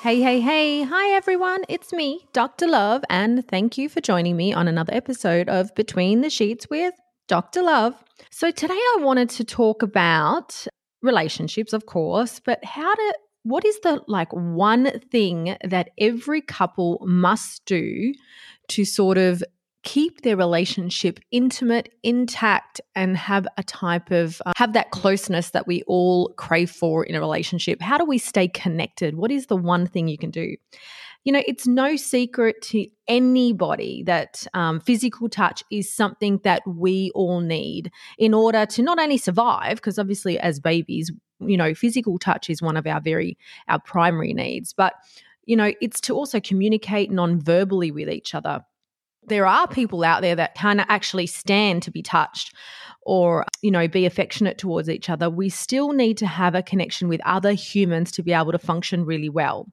Hey, hey, hey. Hi, everyone. It's me, Dr. Love, and thank you for joining me on another episode of Between the Sheets with Dr. Love. So, today I wanted to talk about relationships, of course, but how to, what is the like one thing that every couple must do to sort of keep their relationship intimate, intact, and have a type of uh, have that closeness that we all crave for in a relationship. How do we stay connected? What is the one thing you can do? You know, it's no secret to anybody that um, physical touch is something that we all need in order to not only survive, because obviously as babies, you know, physical touch is one of our very our primary needs, but you know, it's to also communicate non-verbally with each other there are people out there that can actually stand to be touched or you know be affectionate towards each other. We still need to have a connection with other humans to be able to function really well.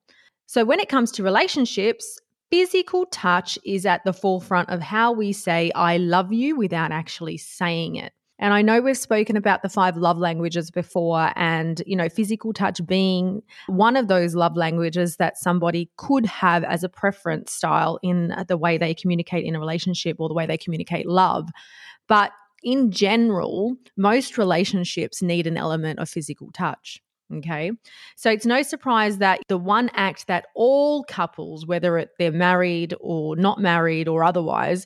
So when it comes to relationships physical touch is at the forefront of how we say i love you without actually saying it and I know we've spoken about the five love languages before, and, you know, physical touch being one of those love languages that somebody could have as a preference style in the way they communicate in a relationship or the way they communicate love. But in general, most relationships need an element of physical touch. Okay. So it's no surprise that the one act that all couples, whether it, they're married or not married or otherwise,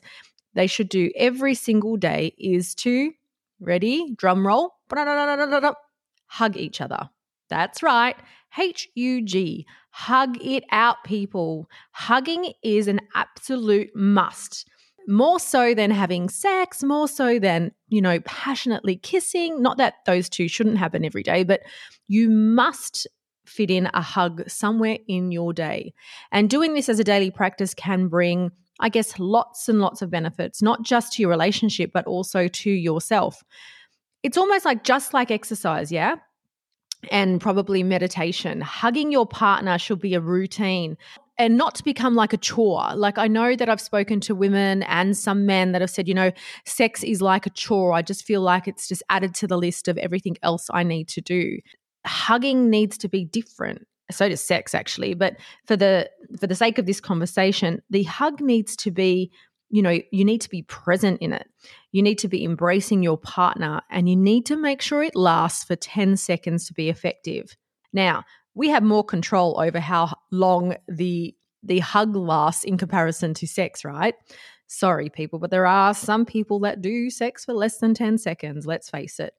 they should do every single day is to Ready? Drum roll. Hug each other. That's right. H U G. Hug it out, people. Hugging is an absolute must. More so than having sex, more so than, you know, passionately kissing. Not that those two shouldn't happen every day, but you must fit in a hug somewhere in your day. And doing this as a daily practice can bring I guess, lots and lots of benefits, not just to your relationship, but also to yourself. It's almost like just like exercise, yeah? And probably meditation. Hugging your partner should be a routine and not to become like a chore. Like I know that I've spoken to women and some men that have said, you know, sex is like a chore. I just feel like it's just added to the list of everything else I need to do. Hugging needs to be different so does sex actually. But for the for the sake of this conversation the hug needs to be you know you need to be present in it. You need to be embracing your partner and you need to make sure it lasts for 10 seconds to be effective. Now we have more control over how long the the hug lasts in comparison to sex right? Sorry people but there are some people that do sex for less than 10 seconds let's face it.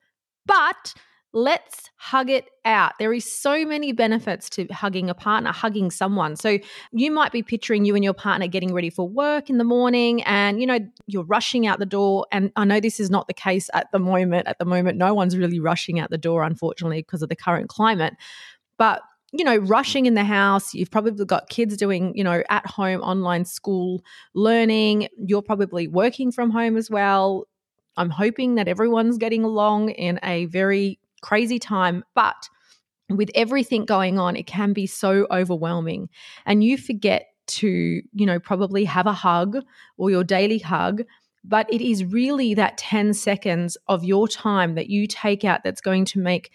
But Let's hug it out. There is so many benefits to hugging a partner, hugging someone. So you might be picturing you and your partner getting ready for work in the morning and you know you're rushing out the door and I know this is not the case at the moment. At the moment no one's really rushing out the door unfortunately because of the current climate. But you know, rushing in the house. You've probably got kids doing, you know, at home online school learning. You're probably working from home as well. I'm hoping that everyone's getting along in a very crazy time. But with everything going on, it can be so overwhelming. And you forget to, you know, probably have a hug or your daily hug. But it is really that 10 seconds of your time that you take out that's going to make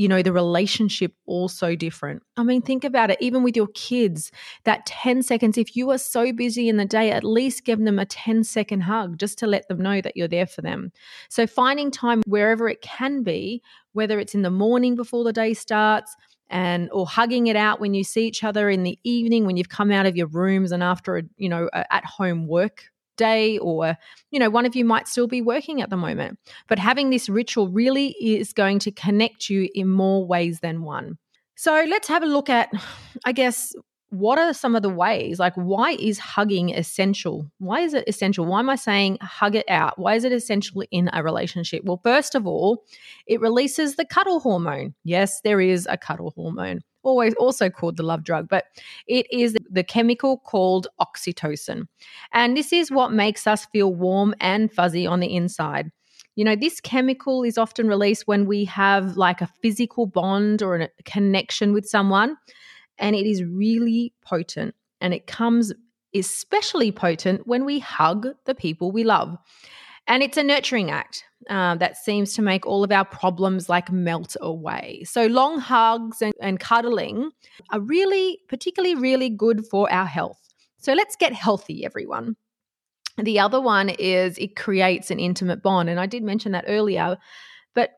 you know, the relationship also different. I mean, think about it, even with your kids, that 10 seconds, if you are so busy in the day, at least give them a 10 second hug just to let them know that you're there for them. So, finding time wherever it can be, whether it's in the morning before the day starts, and or hugging it out when you see each other in the evening when you've come out of your rooms and after a you know at home work day or you know one of you might still be working at the moment. But having this ritual really is going to connect you in more ways than one. So let's have a look at i guess what are some of the ways? Like why is hugging essential? Why is it essential? Why am i saying hug it out? Why is it essential in a relationship? Well first of all it releases the cuddle hormone. Yes there is a cuddle hormone always also called the love drug, but it is the chemical called oxytocin. And this is what makes us feel warm and fuzzy on the inside. You know, this chemical is often released when we have like a physical bond or a connection with someone, and it is really potent. And it comes especially potent when we hug the people we love. And it's a nurturing act uh, that seems to make all of our problems like melt away. So, long hugs and, and cuddling are really, particularly, really good for our health. So, let's get healthy, everyone. The other one is it creates an intimate bond. And I did mention that earlier. But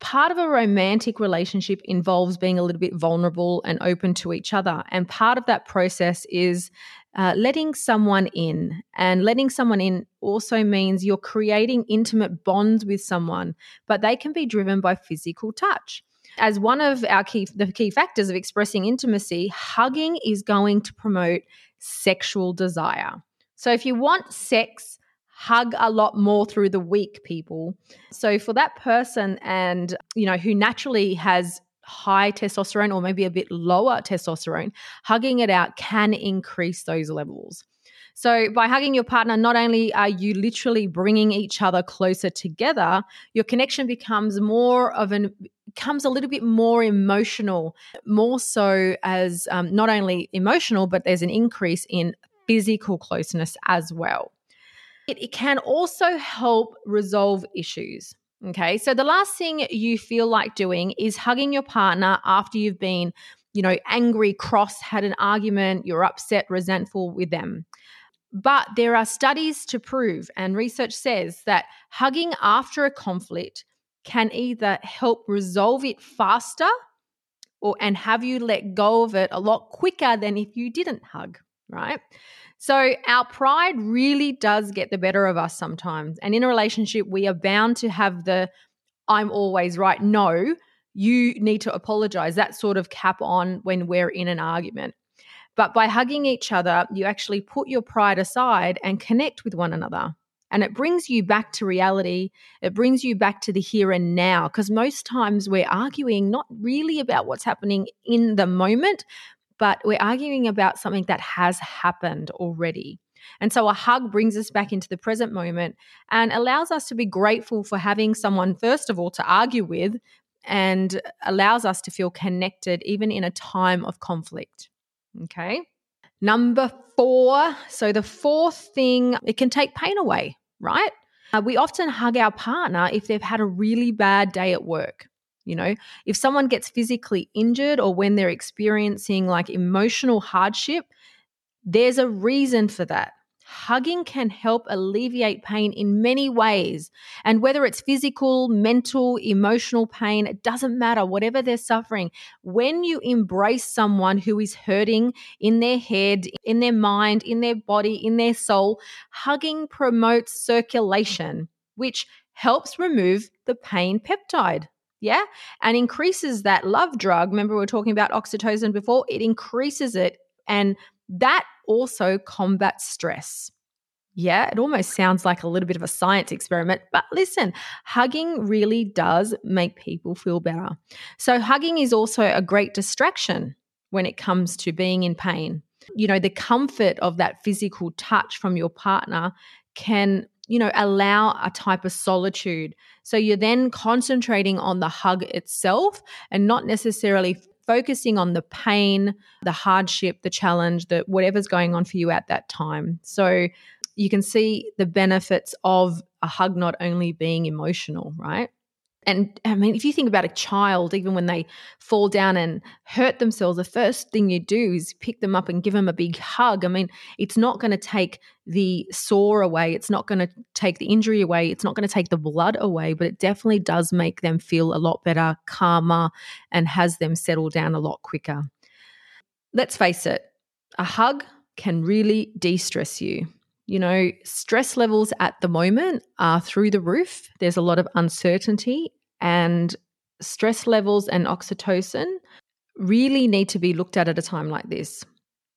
part of a romantic relationship involves being a little bit vulnerable and open to each other. And part of that process is uh, letting someone in. And letting someone in also means you're creating intimate bonds with someone, but they can be driven by physical touch. As one of our key the key factors of expressing intimacy, hugging is going to promote sexual desire. So if you want sex, hug a lot more through the week people. So for that person and you know who naturally has high testosterone or maybe a bit lower testosterone, hugging it out can increase those levels. So, by hugging your partner, not only are you literally bringing each other closer together, your connection becomes more of an becomes a little bit more emotional, more so as um, not only emotional, but there's an increase in physical closeness as well. It, it can also help resolve issues. Okay. So the last thing you feel like doing is hugging your partner after you've been, you know, angry, cross, had an argument, you're upset, resentful with them. But there are studies to prove, and research says that hugging after a conflict can either help resolve it faster or and have you let go of it a lot quicker than if you didn't hug, right? So, our pride really does get the better of us sometimes. And in a relationship, we are bound to have the I'm always right. No, you need to apologize. That sort of cap on when we're in an argument. But by hugging each other, you actually put your pride aside and connect with one another. And it brings you back to reality. It brings you back to the here and now. Because most times we're arguing not really about what's happening in the moment, but we're arguing about something that has happened already. And so a hug brings us back into the present moment and allows us to be grateful for having someone, first of all, to argue with and allows us to feel connected even in a time of conflict. Okay. Number four. So the fourth thing, it can take pain away, right? Uh, we often hug our partner if they've had a really bad day at work. You know, if someone gets physically injured or when they're experiencing like emotional hardship, there's a reason for that. Hugging can help alleviate pain in many ways. And whether it's physical, mental, emotional pain, it doesn't matter, whatever they're suffering. When you embrace someone who is hurting in their head, in their mind, in their body, in their soul, hugging promotes circulation, which helps remove the pain peptide. Yeah. And increases that love drug. Remember, we were talking about oxytocin before? It increases it. And that also combats stress. Yeah, it almost sounds like a little bit of a science experiment, but listen, hugging really does make people feel better. So, hugging is also a great distraction when it comes to being in pain. You know, the comfort of that physical touch from your partner can you know, allow a type of solitude. So you're then concentrating on the hug itself and not necessarily focusing on the pain, the hardship, the challenge, that whatever's going on for you at that time. So you can see the benefits of a hug not only being emotional, right? And I mean, if you think about a child, even when they fall down and hurt themselves, the first thing you do is pick them up and give them a big hug. I mean, it's not going to take the sore away, it's not going to take the injury away, it's not going to take the blood away, but it definitely does make them feel a lot better, calmer, and has them settle down a lot quicker. Let's face it, a hug can really de stress you. You know, stress levels at the moment are through the roof. There's a lot of uncertainty and stress levels and oxytocin really need to be looked at at a time like this.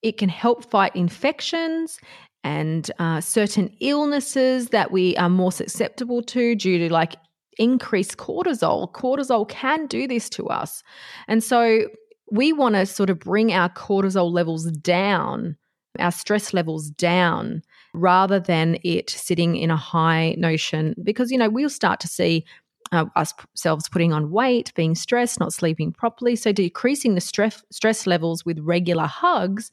It can help fight infections and uh, certain illnesses that we are more susceptible to due to like increased cortisol. Cortisol can do this to us. And so we want to sort of bring our cortisol levels down, our stress levels down, rather than it sitting in a high notion. Because, you know, we'll start to see uh, ourselves putting on weight, being stressed, not sleeping properly. So, decreasing the stress stress levels with regular hugs,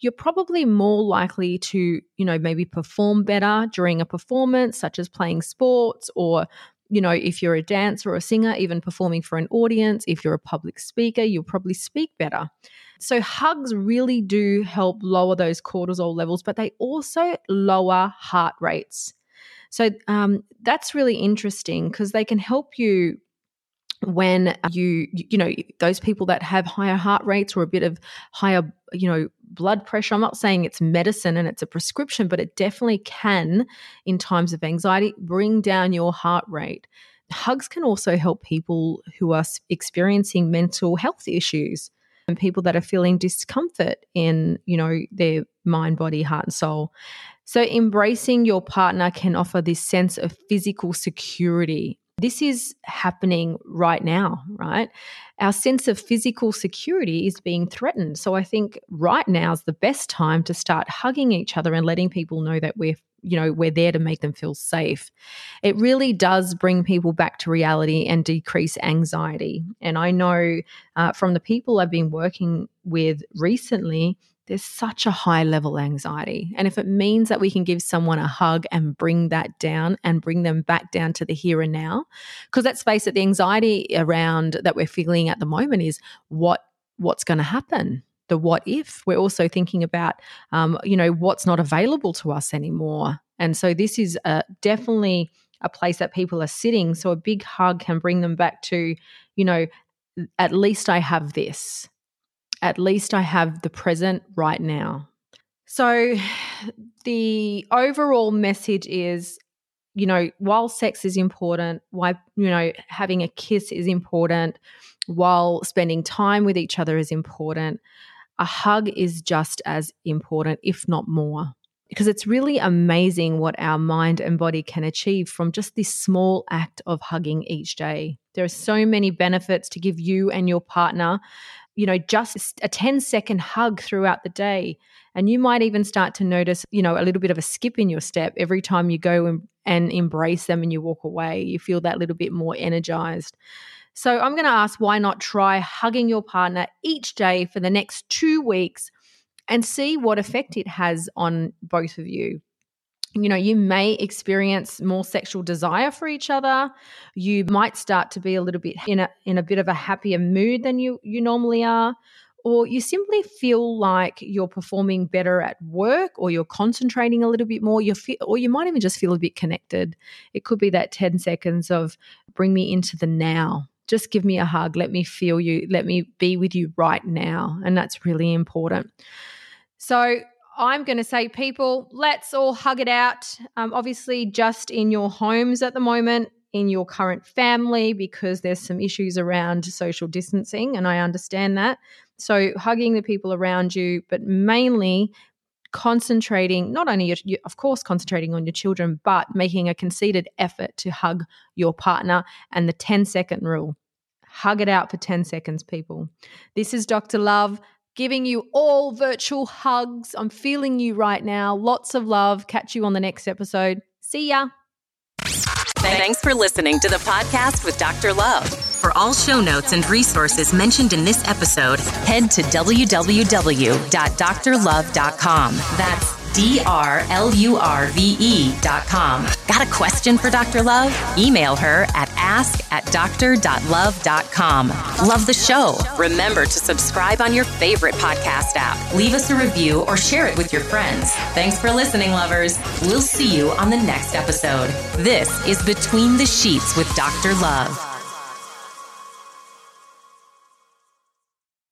you're probably more likely to, you know, maybe perform better during a performance, such as playing sports or you know, if you're a dancer or a singer, even performing for an audience, if you're a public speaker, you'll probably speak better. So, hugs really do help lower those cortisol levels, but they also lower heart rates. So um, that's really interesting because they can help you when you you know those people that have higher heart rates or a bit of higher you know blood pressure i'm not saying it's medicine and it's a prescription but it definitely can in times of anxiety bring down your heart rate hugs can also help people who are experiencing mental health issues and people that are feeling discomfort in you know their mind body heart and soul so, embracing your partner can offer this sense of physical security. This is happening right now, right? Our sense of physical security is being threatened. So, I think right now is the best time to start hugging each other and letting people know that we're you know we're there to make them feel safe. It really does bring people back to reality and decrease anxiety. And i know uh, from the people i've been working with recently there's such a high level anxiety. And if it means that we can give someone a hug and bring that down and bring them back down to the here and now, because let's face it, the anxiety around that we're feeling at the moment is what what's going to happen the what if. We're also thinking about um, you know what's not available to us anymore. And so this is uh, definitely a place that people are sitting. So a big hug can bring them back to you know at least i have this. At least I have the present right now. So, the overall message is you know, while sex is important, why, you know, having a kiss is important, while spending time with each other is important, a hug is just as important, if not more. Because it's really amazing what our mind and body can achieve from just this small act of hugging each day. There are so many benefits to give you and your partner you know, just a 10 second hug throughout the day. And you might even start to notice, you know, a little bit of a skip in your step every time you go and, and embrace them and you walk away. You feel that little bit more energized. So I'm going to ask why not try hugging your partner each day for the next two weeks and see what effect it has on both of you? You know you may experience more sexual desire for each other. You might start to be a little bit in a in a bit of a happier mood than you you normally are or you simply feel like you're performing better at work or you're concentrating a little bit more. You feel or you might even just feel a bit connected. It could be that 10 seconds of bring me into the now just give me a hug let me feel you let me be with you right now and that's really important so I'm going to say, people, let's all hug it out. Um, obviously, just in your homes at the moment, in your current family, because there's some issues around social distancing, and I understand that. So, hugging the people around you, but mainly concentrating, not only, your, of course, concentrating on your children, but making a conceited effort to hug your partner and the 10 second rule. Hug it out for 10 seconds, people. This is Dr. Love giving you all virtual hugs. I'm feeling you right now. Lots of love. Catch you on the next episode. See ya. Thanks for listening to the podcast with Dr. Love. For all show notes and resources mentioned in this episode, head to www.drlurve.com. That's D R L U R V E dot com. Got a question for Dr. Love? Email her at ask at doctor.love.com. Love the show? Remember to subscribe on your favorite podcast app. Leave us a review or share it with your friends. Thanks for listening, lovers. We'll see you on the next episode. This is Between the Sheets with Dr. Love.